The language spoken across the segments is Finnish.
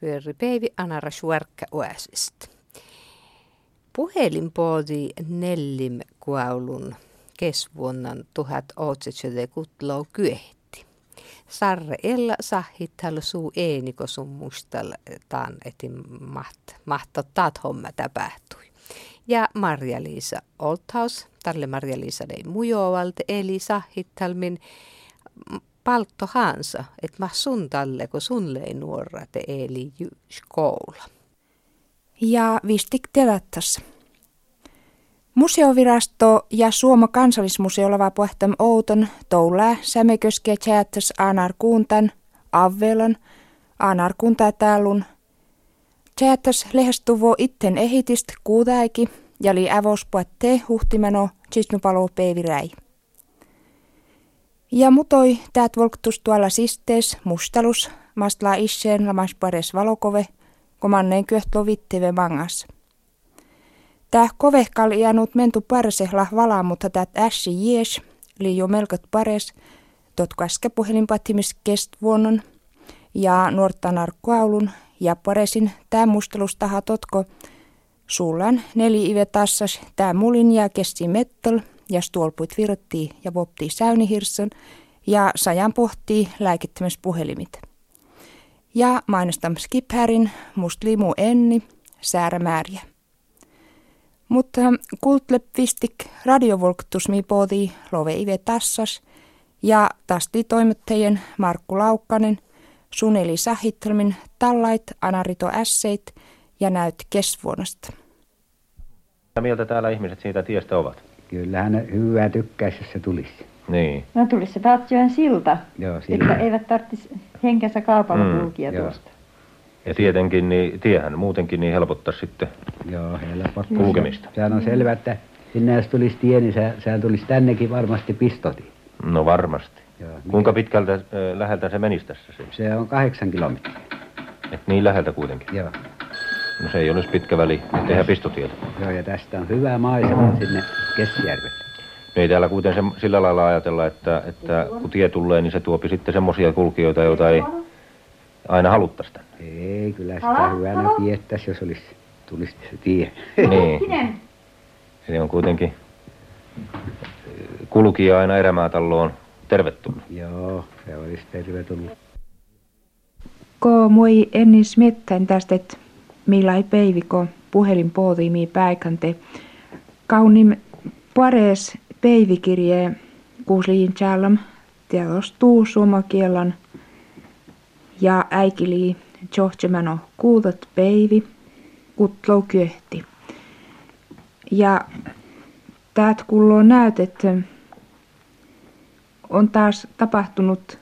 pyöri päivi anara suorkka oasist. Puhelin poodi nellim kuaulun kesvuonnan 1860 kyehti. Sarre ella sahittal suu eeniko sun mustal taan etin maht, mahto taat homma tapahtui. Ja Marja-Liisa Oldhaus, tälle Marja-Liisa ei mujovalta, eli sahittalmin paltto hansa, että mä sun talle, kun sun lei nuora te eli koula. Ja vistik telättässä. Museovirasto ja Suoma kansallismuseo lava pohtam outon toulää sämeköskiä tjäättäs Anar Kuntan, Avvelon, Anar Kuntatäälun. Tjäättäs lehestuvo itten ehitist kuutäiki ja li ävospuette huhtimeno tsisnupalo peiviräi. Ja mutoi täät volktus tuolla sistees mustalus, mastla isseen lamas pares valokove, komanneen kyöhtlo vitteve mangas. Tää kovehkal iänut mentu parsehla vala, mutta täät ässi jees, li jo melkot pares, totko äsken puhelinpattimis vuonnon ja nuorta narkkuaulun ja paresin tää mustelustaha totko, suullan neli ive tassas tää mulin ja kesti mettol – ja stuolpuit virottii ja voptii säynihirsson ja sajan pohtii lääkittämässä puhelimit. Ja mainostam skiphärin mustlimu enni säärämääriä. Mutta kultle vistik radiovolktus mi podi love ive tassas ja tasti toimittajien Markku Laukkanen, Suneli Sahittelmin tallait Anarito ässeit ja näyt kesvuonasta. Mitä mieltä täällä ihmiset siitä tiestä ovat? Kyllähän ne hyvää tykkäisi, jos se tulisi. Niin. No tulisi se Paatjoen silta, Joo, silta. että eivät tarvitsisi henkensä kaupalla mm, kulkia joo. tuosta. Ja tietenkin, niin, tiehän muutenkin niin helpottaa sitten joo, helpottaa. kulkemista. Sehän on selvä, että sinne jos tulisi tie, niin se, sehän tulisi tännekin varmasti pistoti. No varmasti. Joo, Kuinka pitkältä äh, läheltä se menisi tässä? Se, se on kahdeksan kilometriä. Et niin läheltä kuitenkin? Joo. No se ei olisi pitkä väli tehdä pistotietä. Joo, ja tästä on hyvä maisema sinne Keskijärvelle. No ei täällä kuten se, sillä lailla ajatella, että, että kun tie tulee, niin se tuopi sitten semmoisia kulkijoita, joita ei aina haluttaisi tänne. Ei, kyllä sitä hyvänä piettäisi, jos olisi, tulisi se tie. niin. Se on kuitenkin kulkija aina erämäätalloon tervetullut. Joo, se olisi tervetullut. Ko moi ennis miettäin tästä, että millai peiviko puhelin pootimi päikante. Kaunim pares peivikirje kuusliin tjällam tiedostuu suomakielan ja äikili johtemano kuutot peivi kutlou kyöhti. Ja täät kuuluu näytet on taas tapahtunut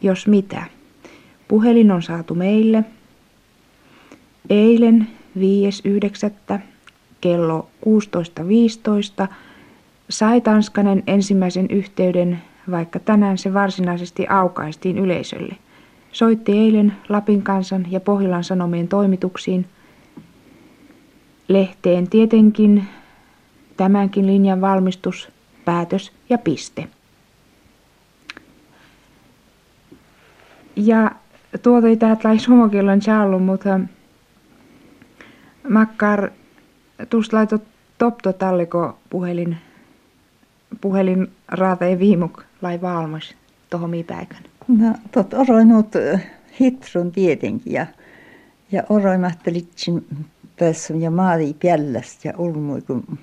jos mitä. Puhelin on saatu meille – Eilen 5.9. kello 16.15 sai Tanskanen ensimmäisen yhteyden, vaikka tänään se varsinaisesti aukaistiin yleisölle. Soitti eilen Lapin kansan ja Pohjolan Sanomien toimituksiin. Lehteen tietenkin tämänkin linjan valmistus, päätös ja piste. Ja tuota ei täältä lai mutta Makkar, tuosta laitot topto talliko puhelin, puhelin raatei viimuk lai valmis tohon päikän? No, tot oroinut hitrun tietenkin ja, ja oroimattelitsin päässä ja maadi piellästä ja ulmui kun,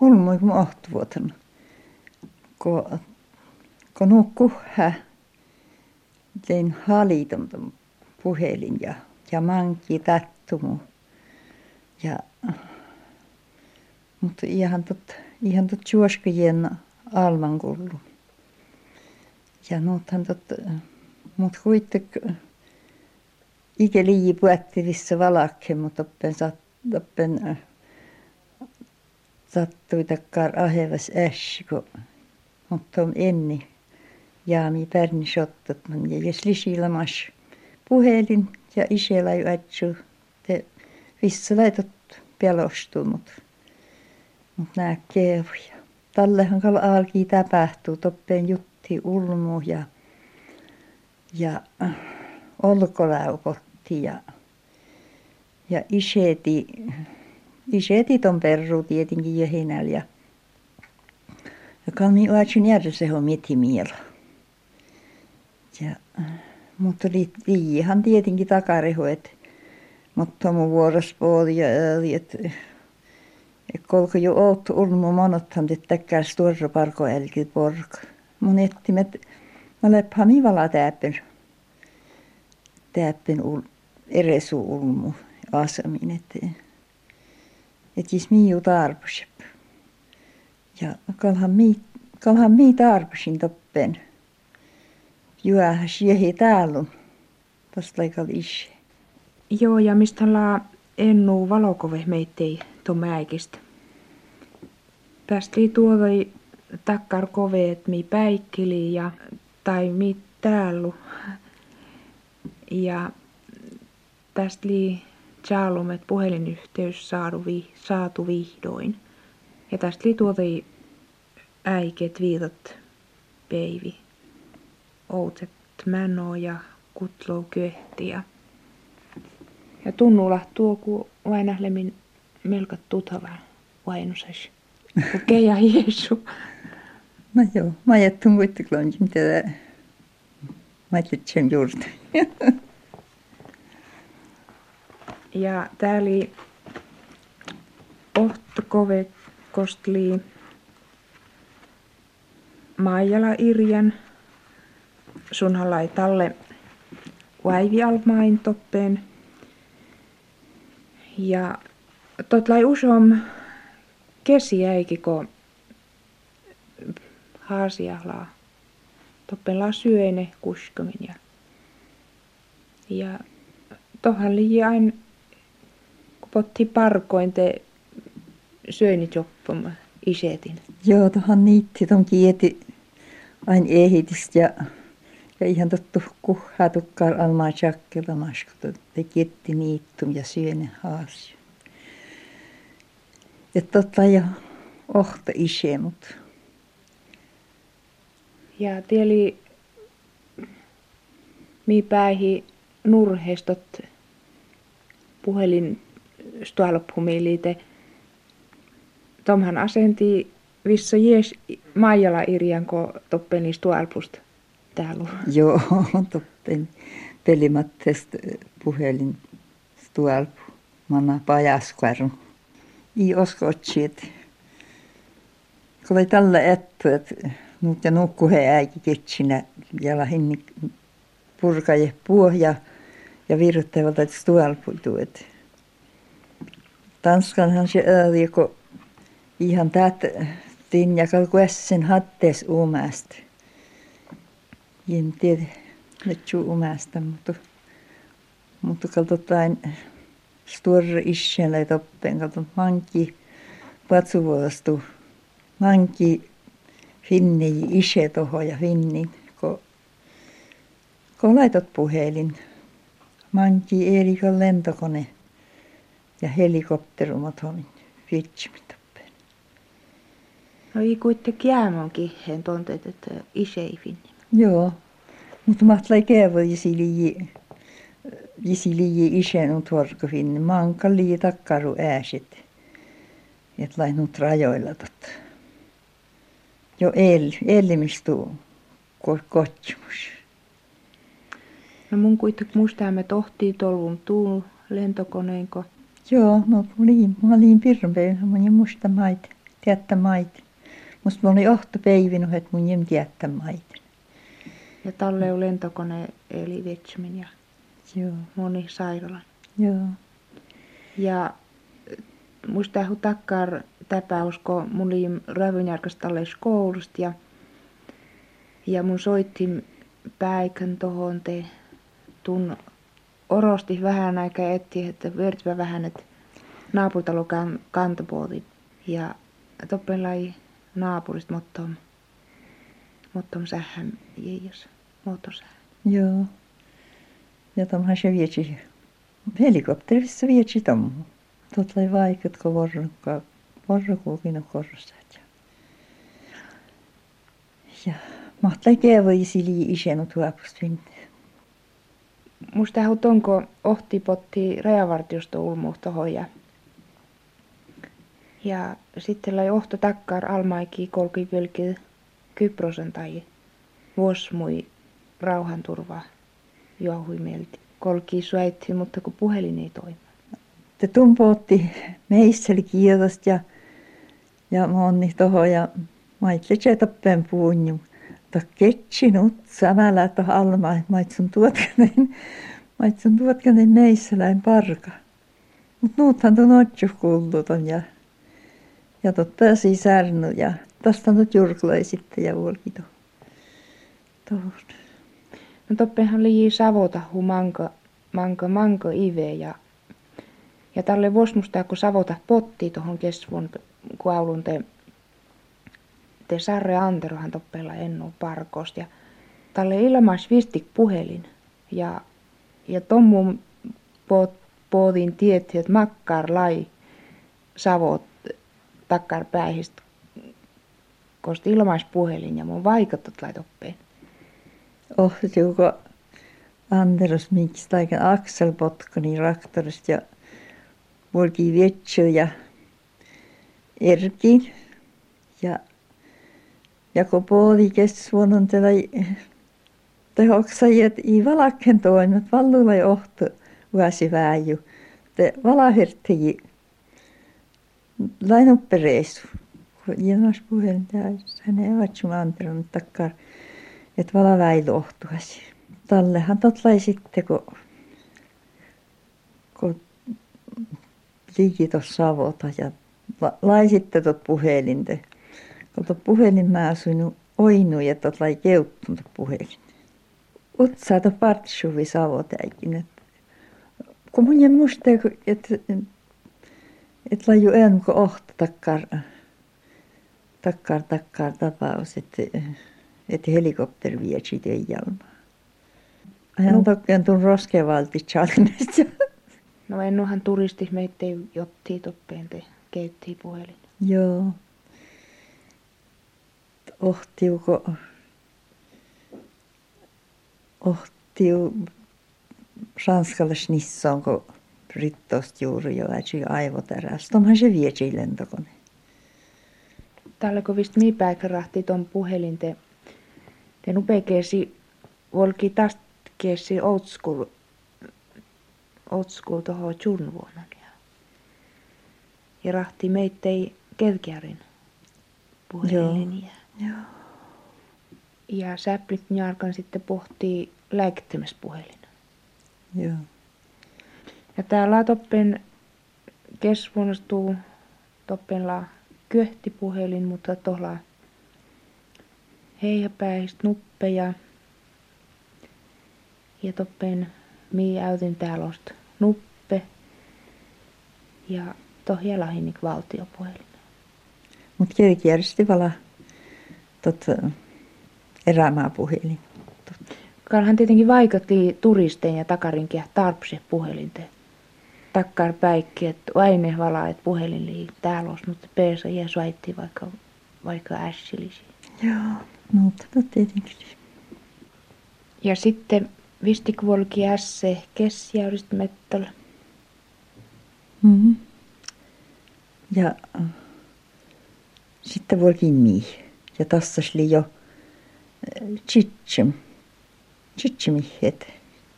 ulmui kun ohtuvuotan. Kun, kun nukkuhä, tein haliton puhelin ja, ja manki tätä sattumu. Ja, mutta ihan tot, ihan tot juoskajien alman kullu. Ja nuuthan tot, mut kuitenkin ikä liian puettivissa valakke, mutta oppen, sat, oppen sattui takkar ahevas äs, mutta on enni jaami pärni shottat, ja jos lisilamas puhelin ja isellä te vissa laitot pelostunut. Mutta nämä kehuja. Tallehan kalla alkii tapahtuu, toppeen jutti ulmu ja, ja olkolaukotti ja, ja iseti, iseti ton perru tietenkin jöhinällä ja ja kalmi on mieti miela. Ja, mutta oli viihan tietenkin takarehu, että mutta mun vuorossa puoli ja oli, että kolko jo oot ulmu monothan, täkkää storra parko älki pork. Mun ettimet, mä leppa mi vala täppän, täppän ul, eresu ulmu asemin, että et jis miu tarpusep. Ja kalhan mi, kalhan mi tarpusin toppen. Juohas jehi täällä, tosta laikal ishe. Joo, ja mistä la ennu valokove meittei tuon mäikistä. Päästi tuodoi takkar koveet mi päikkili ja tai mi täällä. Ja tästä li Charlumet puhelinyhteys saatu, vi, saatu vihdoin. Ja tästä li tuodoi äiket viitot peivi. Outset männo ja kutlo köhti ja ja tunnulla tuo, kun vainahlemin melkat tutava vainusas. Okei ja Jeesu. No joo, mä ajattun kuitenkin, mitä mä ajattelin juurta. ja tää oli Ohtokove kostli Maijala Irjan sunhalai talle vaivi almain toppeen. Ja totlai usom kesiäiki, kun haasialaa. Toppella syöne kuskomin ja, ja tohan lii ain, kun potti parkoin te syöni isetin. Joo, tohan niitti ton kieti ain ehitistä ja ja ihan tottu kuhaa tukkar almaa tjakkela maskuta. Te kietti niittum ja syöne haasju. Ja totta jo ohta ishe, mut. Ja tieli mi päihi nurheistot puhelin stualpumiliite. Tomhan asenti vissa jees Maijala Irjan, ko toppeni stualpusta täällä. Joo, toppen pelimattest puhelin stualpu. Manna pajaskvarun. I oskotsi, että kun oli tällä ettu, että nyt ja nukku he äiki ketsinä ja lähin purkaje puohja ja virryttävältä, että. Tanskanhan se oli, kun ihan täältä tinja kalkuessen hattes uumasta en tiedä nyt umasta, mutta, mutta katsotaan stora isänä toppen, katsotaan manki patsuvuostu, manki finni isä toho ja finni, kun, kun laitot puhelin. Manki Eerikan lentokone ja helikopterumat on vitsimi toppen. No ei kuitenkin jäämänkin tonteet, että finni. Joo, mutta mahtlai kevo jisili jisili isän on tuorkofin manka lii takkaru ääsit. Et lainut rajoilla tot. Jo el, elmistu kotsumus. No mun kuitenkin muistaamme tohtii tolvun tuu lentokoneenko. Joo, no olin, mä olin pirmeen, mä olin musta mait, tiettä mait. Musta mä olin ohtopäivin, että mun jem tiettä mait. Ja Talleu lentokone eli Vetsumin ja Joo. moni sairaalan. Joo. Ja muista hu takkar täpäus, kun mun oli rävynjärkäs talle koulusta ja, ja mun soitti päikän tohon te tun orosti vähän aikaa etti, että vertipä vähän, että naapurtalo kantapuoli. Ja toppen lai naapurista mottom, mottom sähän jäijäs Joo. Ja tomhan se vietsi helikopterissa vietsi tommu. Tot lai vaikut, kun vorrukka, vorrukuukin korostat. Ja, ja mahtai kevo isili isenu tuopustin. musta onko ohtipotti rajavartiosto ulmu tohon ja ja sitten lai ohto takkar almaiki kolki vilki Kyprosen tai vuosmui rauhanturva johui mielti. Kolki suaitti, mutta kun puhelin ei toimi. Te tumpootti meisseli kiitosta ja, ja monni tohon ja maitse tappeen puunju. Ta ketsinut samalla to alma, maitsun tuotkanen, maitsun tuotkanen meisseläin parka. Mut nuuthan tuon otsu kuulluton ja ja tot pääsi ja tästä nyt jurkloi sitten ja vuolkito. Tuohon. No toppehan lii savota hu manka, manka, manka ive ja ja tälle vuosmusta kun savota potti tuohon kesvun kuaulun te, te Sarre Anterohan toppella ennu parkost ja tälle ilmais vistik puhelin ja ja tommu pot, poodin tietty, että makkar lai savot takkar päihistä kosti puhelin ja mun vaikutot laitoppeen. Oh, tiuko Anders miksi tai Aksel Potkani raktorista ja Volki Vietsö ja Erki ja ja kun puoli kesvuonon tällä tehoksajat i valakken toimet valluilla johto vuosi väiju. Te valahertegi lainoppereissu. Ilmas puhelin täys. Hän ei vatsu antanut takkar, että vala väilu ohtuasi. Tallehan totlai sitten, kun, kun liiki tuossa savota ja lai sitten tot puhelinte. Kun tot puhelin mä asuin oinu ja tot lai keuttunut puhelin. Utsaata partsuvi savotäikin. Kun mun jäi musta, että et laju en ko ohta takkar, takkar, takkar tapaus, että et helikopter vie siitä jalma. Ajan no. tokkeen tuon roskevalti chalmesta. No ennuhan turisti meitä jotti toppeen te keitti puhelin. Joo. Ohtiuko, ohtiu ranskalais kun Rittost juuri jo äsi aivotäräs. Tomhan se vietsi lentokone. Tällä kun vist mi rahti ton puhelin te, te nupekeesi volki tästä keesi old school, old school toho tjurnvuonna. Ja, ja rahti meittei kelkiarin puhelin. Joo. Ja, Joo. ja säpplit njarkan sitten pohtii lääkittämispuhelin. Joo. Ja täällä toppen kesvuonastuu toppenla köhtipuhelin, mutta tuolla heihäpäistä nuppeja. Ja toppen mii äytin täällä nuppe. Ja tohjalla hinnik valtiopuhelin. Mut kirjärjesti vala tot erämaapuhelin. Kalhan tietenkin vaikutti turisteen ja takarinkin tarpse puhelinteen takkar päikki, että aine vala, että puhelin lii täällä olisi, mutta peesa ja vaikka, vaikka ässilisi. Joo, mutta no tietenkin. Ja sitten vistikvolki ässe kessiäyristä mettällä. Mm-hmm. Ja sitten volki mi. Ja tässä oli jo tsitsem. Tsitsemihet.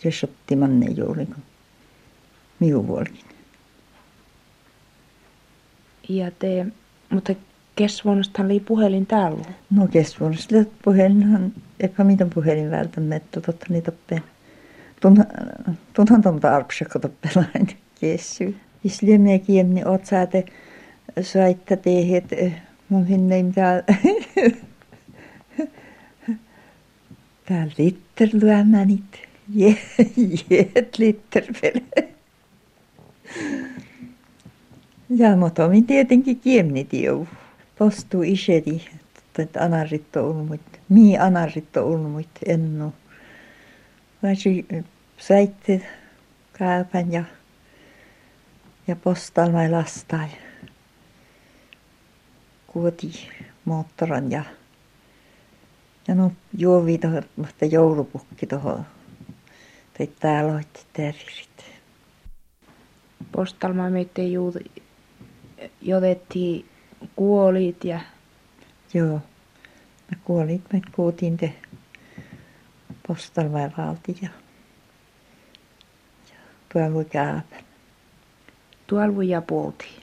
Jos otti manne juuri miuvuolkin. Ja te, mutta kesvuonnostahan oli puhelin täällä. No kesvuonnosta puhelinhan, eipä mitään puhelin välttämättä, totta niitä oppeen. Tunhan tuon tarpsakko toppelain kessy. Jos liemmiä kiemni oot saate saitta tehet mun hinne mitä täällä litter lyömänit. Jet litter. Ja mutta omin tietenkin kiemnitiou. Postu isedi, että anaritto ulmuit. Mi anaritto ulmuit ennu. Väsi säitte kääpän ja, ja postalmai lastai. Kuoti moottoran ja ja no juovi tuohon, mutta joulupukki tuohon. Te täällä olette terririt. Postalma meitä jotettiin kuolit ja Joo. Mä kuolin, mä kuutin te postalvairaalti ja, ja tuolla ja puoltiin.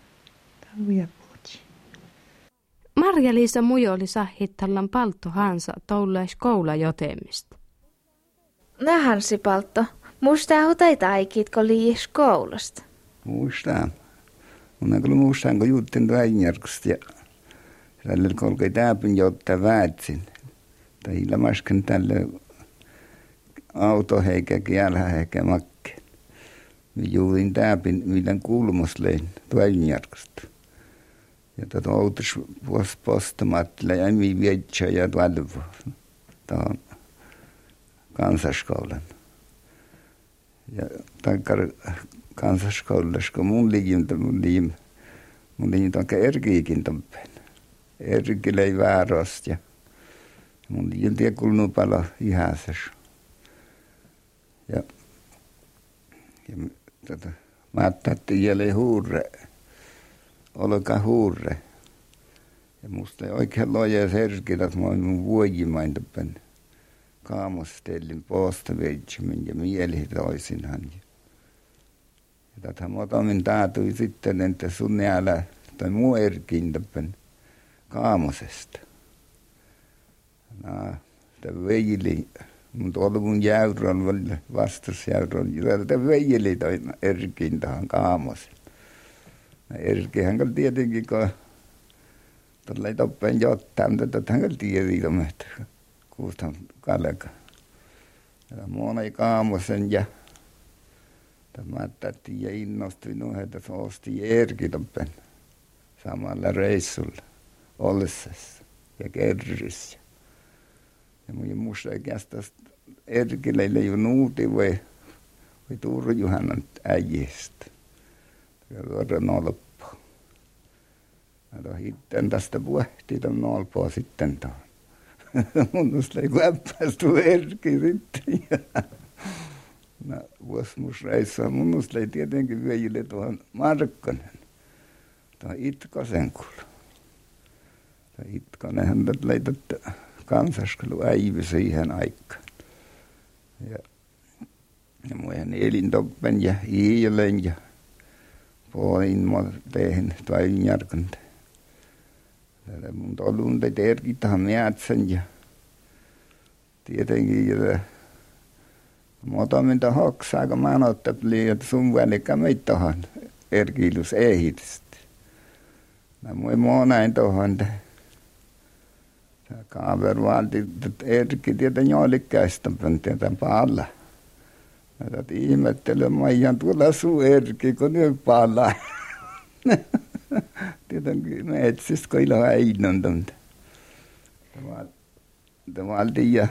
Talvuja puhuttiin. Marja-Liisa Mujoli sahittallan paltto hansa toulais koula jotemista. Nähän sipalto. Musta huteita aikit, kun liis koulusta. Muistan. Mun kyllä muistan, kun juttin Väinjärkstä ja tällä kolkei täpyn jotta väätsin. Tai ilmasken tälle auto heikä kielä heikä makke. Me juutin täpin, millä kulmuslein Väinjärkstä. Ja tätä autos vuosi postamatta ja mi vietsä ja tuolvu. Tämä on. Ja takkar kansaskoulussa, kun mun liikin, mun liim, mun liim tankka erkiikin tampeen. Erki lei väärästä mun liim tie kulunut paljon ihäsessä. Ja, ja tota, mä ajattelin, jäljellä huurre, olkaa huurre. Ja musta ei oikein loja serkillä, että mä oon mun vuojimain tappen kaamostellin poostaveitsemin ja mieli toisinhan. Ja tätä motomin taatui sitten, että sun älä tai muu erkintäpän kaamosesta. No, tämä veili, mun tuolla mun jäyrän vastusjäyrän, ja tämä veili toi erkintähän kaamosen. No erkihän kyllä tietenkin, kun tuolla ei toppen jotain, mutta tähän kyllä tiedä, että kuustan kalka. Ei kaamosen ja täti ja innostui noin, että se osti Erkitoppen samalla reissulla ollessassa ja kerryssä. Ja mun musta kestä Erkileille jo nuuti voi, voi Turjuhannan äijistä. Ja verran olppu. Ja sitten tästä puhti tämän olpua sitten tuon. mun ei kuäppäistu Erki sitten. Ja No, vuosimusreissa mun ei tietenkin veijille tuohon Markkonen, tuohon Itkosen kuulu. Itkonen häntä leitot kansaskulu äivy siihen aikaan. Ja, ja muihin elintoppen ja iilen ja poin mä teihin tuo Ynjärköntä. Täällä mun tolun te terkitahan määtsän ja tietenkin Mä otan hoksaa, kun mä anottelin, että sun välikä meitä tuohon erkiilus ehitistä. Mä mui näin tuohon, että kaaver valti, että erki tietä joilikkäistä tietä palla. Mä tätä ihmettelen, mä ihan tuolla suu erki, kun nyt palla. Tietenkin metsistä, kun ilo äinön tuonta. Tämä valti ja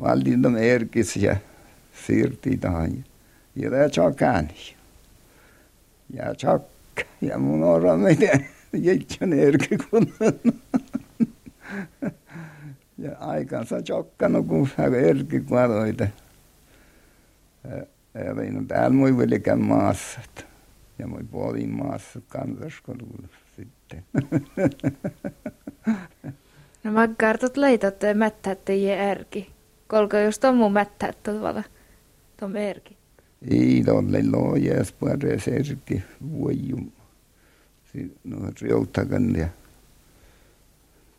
valtiin de erkis ja siirtiin tähän. Ja tämä chokani. Ja chok. Ja mun ora miten jitsän erki kun. ja aikansa chokkanu kun hän erki kualoita. Ja vein täällä mui velikään maassa. Ja mui puolin maassa kansaskoulussa sitten. No mä kartot leitatte mättätte je ärki. Kolko jos tommu mättää tavalla tuon merki. Ei tolle loojas pare serki vuojum. No riuttakan ja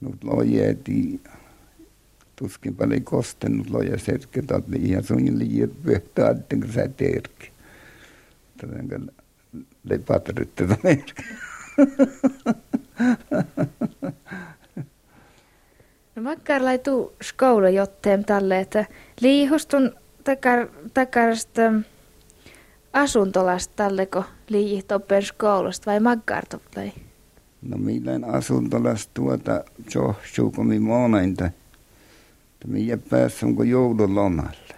nyt loojeeti tuskin paljon kostenut loja serki tolle ihan sun liian pyhtää atten kun sä teerki. Tätä lepatrytte tuon merki. No makkar laitu skoula jotteem tälle, että liihustun takar, takarasta asuntolasta talleko liihit oppen skoulasta vai makkar toplei? No millään asuntolasta tuota johtuu, kun minä monainta. Että minä päässä onko joululomalle.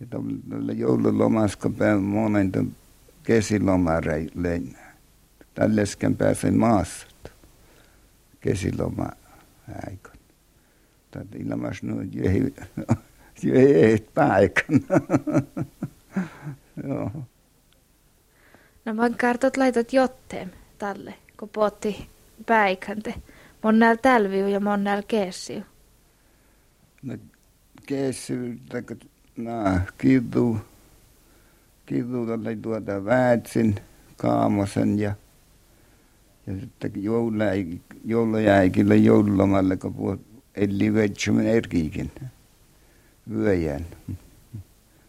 Ja tällä joululomassa, kun päällä monainta kesilomareille. Tällä äsken pääsin maassa kesilomaan aikana. Tätä ilmassa no jehi ei paikan. Joo. No mä kartot laitot jotteem tälle, kun pootti päikänte. Mon näillä tälviu ja mon näillä keessiu. No keessiu, no, kiituu, kiituu tälle tuota väätsin, kaamosen ja ja sitten joulujäikille joululomalle, kun puhut, eli vetsymin erkiikin vyöjän.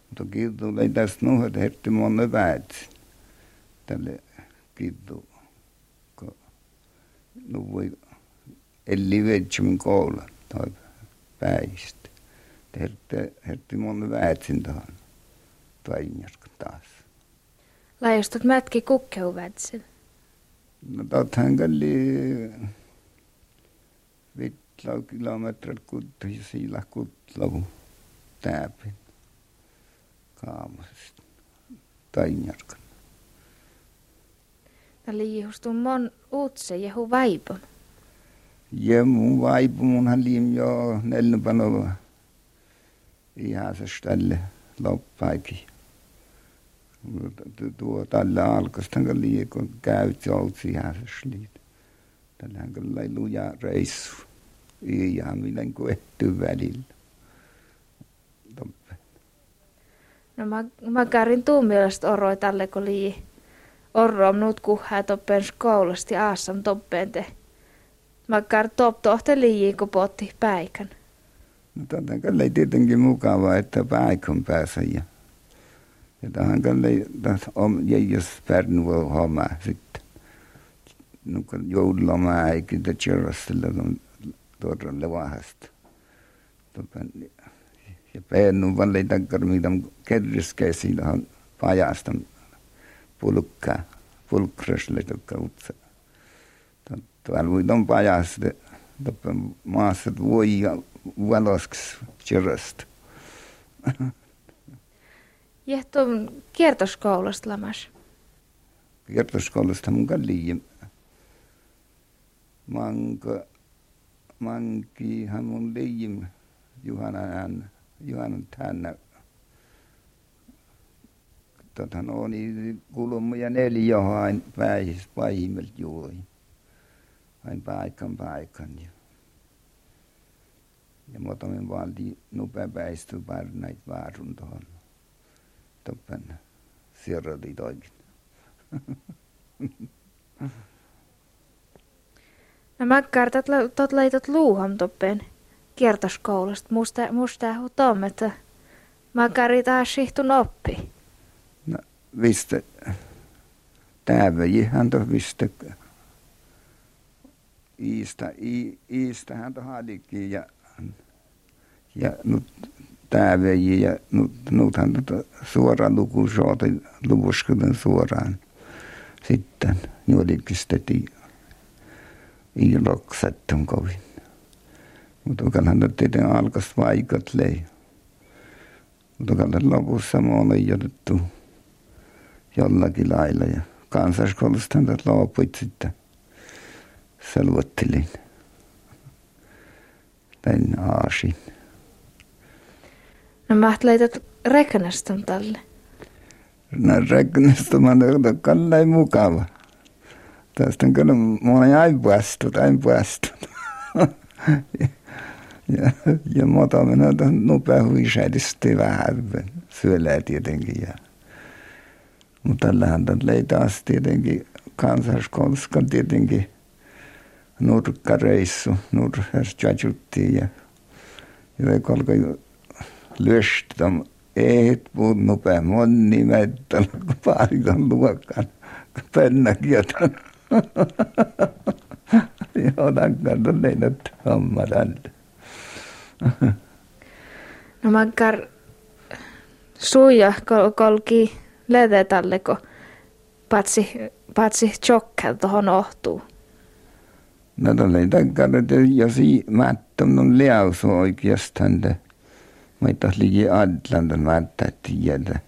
Mutta kiitos ei tästä nuhdet hertti monne päät tälle kiitos. Kun nu voi eli vetsymin koula tai päistä. Hertti, hertti monne väitsin tähän tainjaska taas. Laajastot mätki kukkeu Tathangalli vitlau kilometrit kuttuhi sillä kutlau täpin kaamasesta tainjarkan. Eli juhtu mon uutse jehu vaipon. Ja mun vaipu munhan liim jo nelnupano ihan se ställe loppaikki. Tällä alkastan kun liikon käyt joutsi häsliit. Tällähän kyllä ei luja reissu. Ihan millen kuetty välillä. Toppe. No mä, mä kärin tuun mielestä oroi tälle kun lii. Orro on nuut kuhaa toppen skoulasta ja aassam toppen te. Mä kär top tohte liiin kun potti päikän. No tietenkin mukavaa, että päikän päässä ja ja tähän kalle tässä on jäijäs pärnu homma sitten. No kun joululoma ei kyllä tjörrastella tuon tuolle vahasta. Ja päännu valle takkar mitä kerriskäisillä on pajasta pulkkaa, pulkrasle tokka utsa. Tuolla voi ton pajasta, maassa voi valoksi tjörrasta. Jehto kiertoskoulasta lamas. Kiertoskoulasta mun kalliin. Manka, mankihan mun liim Juhanan, Juhanan tänne. Totan oli kulmu ja neljä hain päihis pahimmelt juuri. Hain paikan paikan. Ja, ja muutamin valti nupea päisty näitä vaarun tuohon toppen sirrali toikin. No mä kartat tot leitot luuham toppen kiertoskoulusta. Musta, musta tom, että mä taas sihtun oppi. No, visst, täväjihän to visst, iistä, i, iistähän to halikin ja, ja nyt nyt, nythän tota suoraan luku saatiin suoraan sitten juodikistettiin iloksetton kovin. Mutta nyt tietenkin alkaisi vaikat lei. Mutta kyllähän lopussa on jotettu jollakin lailla ja kansaskoulusta lopuit sitten selvottelin. Tein aasin. No mä laitat reknaston tälle. No reknaston mä on kallai mukava. Tästä on kyllä moni aina puastut, aina puastut. ja, ja muuta minä on nopea huisaadisti vähän syöllä tietenkin. Ja. Mutta tällähän tällä taas tietenkin kansaskoulussa tietenkin nurkkareissu, nurkassa ja, ja kolko lystä eet puhut nopea monni mettällä, kun paikan luokkaan pennäkiötä. Joo, tankkaan on leidät homma tälle. No makkar suja kol kolki ledetälle, kun patsi, patsi tjokkel tuohon ohtuu. No tälle tankkaan, että jos mättön on liausu oikeastaan, Mä ei ligi Atlantan väntä tiedä.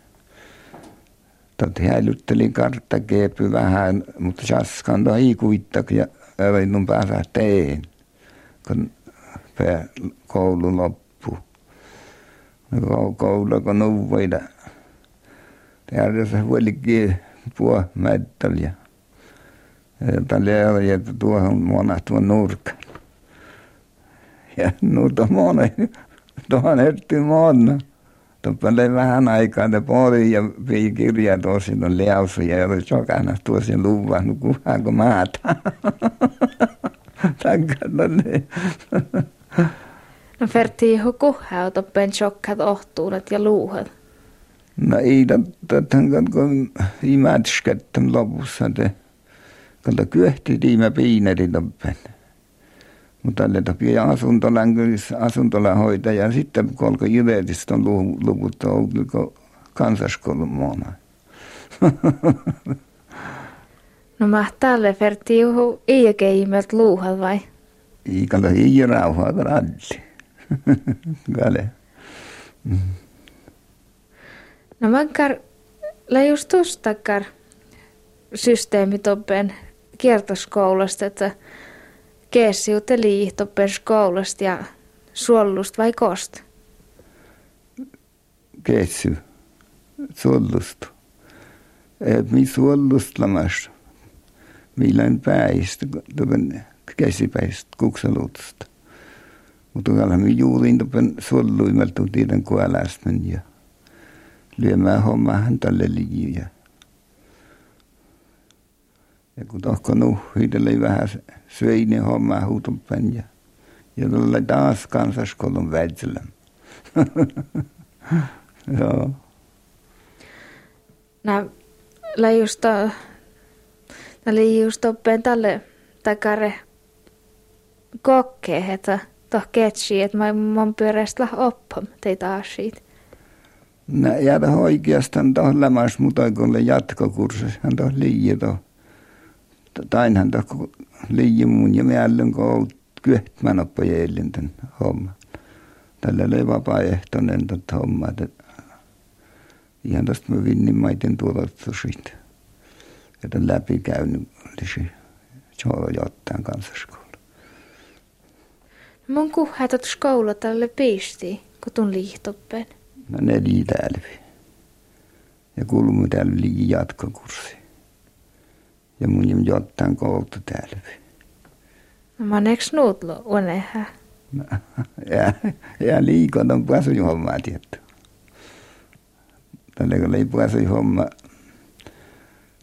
Tot häilyttelin karttakeepy vähän, mutta jaskan ei kuittak ja övein pääsä teen, kun koulu loppu. Koulu kun nuvoida. Täällä se huolikin puo mättäliä. Tällä että tuohon monahtuvan nurkan. Ja nuuta monen, tuohon ertti monna. Tuolle vähän aikaa ne poli ja vii kirja tuossa on liausu ja oli sokana tuossa luvannut kuhaanko maata. Takkana ne. No ferti joku kuhaa toppen shokkat ohtuudet ja luuhat. No ei tämän kun imätskätten lopussa te. Kun kyöhti tiimä piineri toppen. Mutta tälle tapii asuntolan asuntolan hoitaja sitten kolko Jyvetistä on luvut ollut kansaskoulun muona. no mä tälle ferti joku iäkeimmät luuhat vai? Iikalla ei rauhaa gralli. Gale. No mankar just tustakar systeemitoppen kiertoskoulasta, että keessiutte liihtoppen skoulasta ja suollusta vai kost? Keessy. Suollusta. Mi suollusta lamas. Millain päistä, tuon käsipäistä, kuksaluutusta. Mutta kyllä me juurin tuon suolluimelta tiedän kuolästä ja lyömään hommahan tälle liian. Ja kun tohko nuhhitelle vähän söini homma huutumpen ja, ja tuolla taas kansaskoulun väitsellä. Joo. Nää just nää just oppeen tälle takare kokkeen, että toh ketsi, että mä mun pyörästä oppam teitä asiat. No, ja oikeastaan tuohon lämäs mutta kun jatkokurssissa, hän tuohon liian tuohon tainhan ta liian mun ja mielen kun kyhtmän oppa jäljin tän homma. Tällä oli vapaaehtoinen tot homma, että ihan tästä mä vinnin maiten tuotettu siitä. Että läpi käynyt Joolo jotain kansaskoulu. Mun kuhätät skoula tälle pisti, kun tun liihtoppen. No ne täällä. Ja kuulumme täällä liian jatkokurssi ja mun jim jotain koulta täällä. No mä neks nuutlo uneha. ja, ja liikon on päässyt hommaa tietty. Tällä kun ei päässyt homma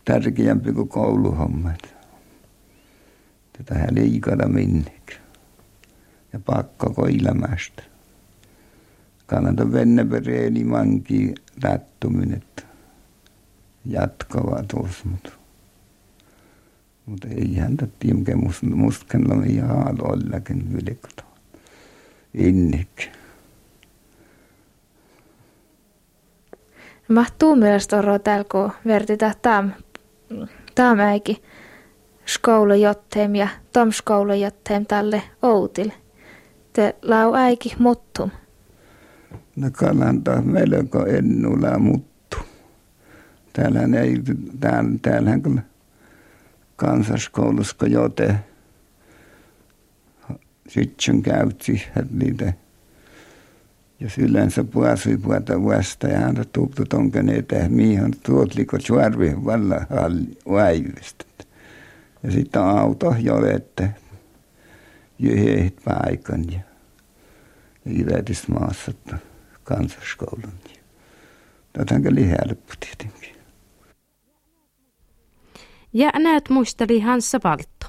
tärkeämpi kuin kouluhommat. Tätähän liikata minnek. Ja pakko koilamasta. Kannata vennepereeni manki tättuminen. Jatkava tuossa, mutta mutta ei häntä tiedä, musta muskan on ihan ollakin vilkata. Innik. Mahtuu mielestä oro täällä, kun vertitä tam, tamäikin skoulajotteem ja tom skoulajotteem tälle outil. Te lau äiki muttum. No kalanta melko ennulla muttu. Täällähän ei, täällä, täällähän kyllä kansaskoulussa jote sitten käytti niitä. Jos yleensä puasui puolta vasta ja hän tuuptu tonken eteen, mihin tuotliko suorvi valla vaivista. Ja sitten auto jolette jyheet paikan ja, ja maassa kansaskoulun. Tätä oli helppo tietenkin. Ja näet muisteli Hansa Valtto.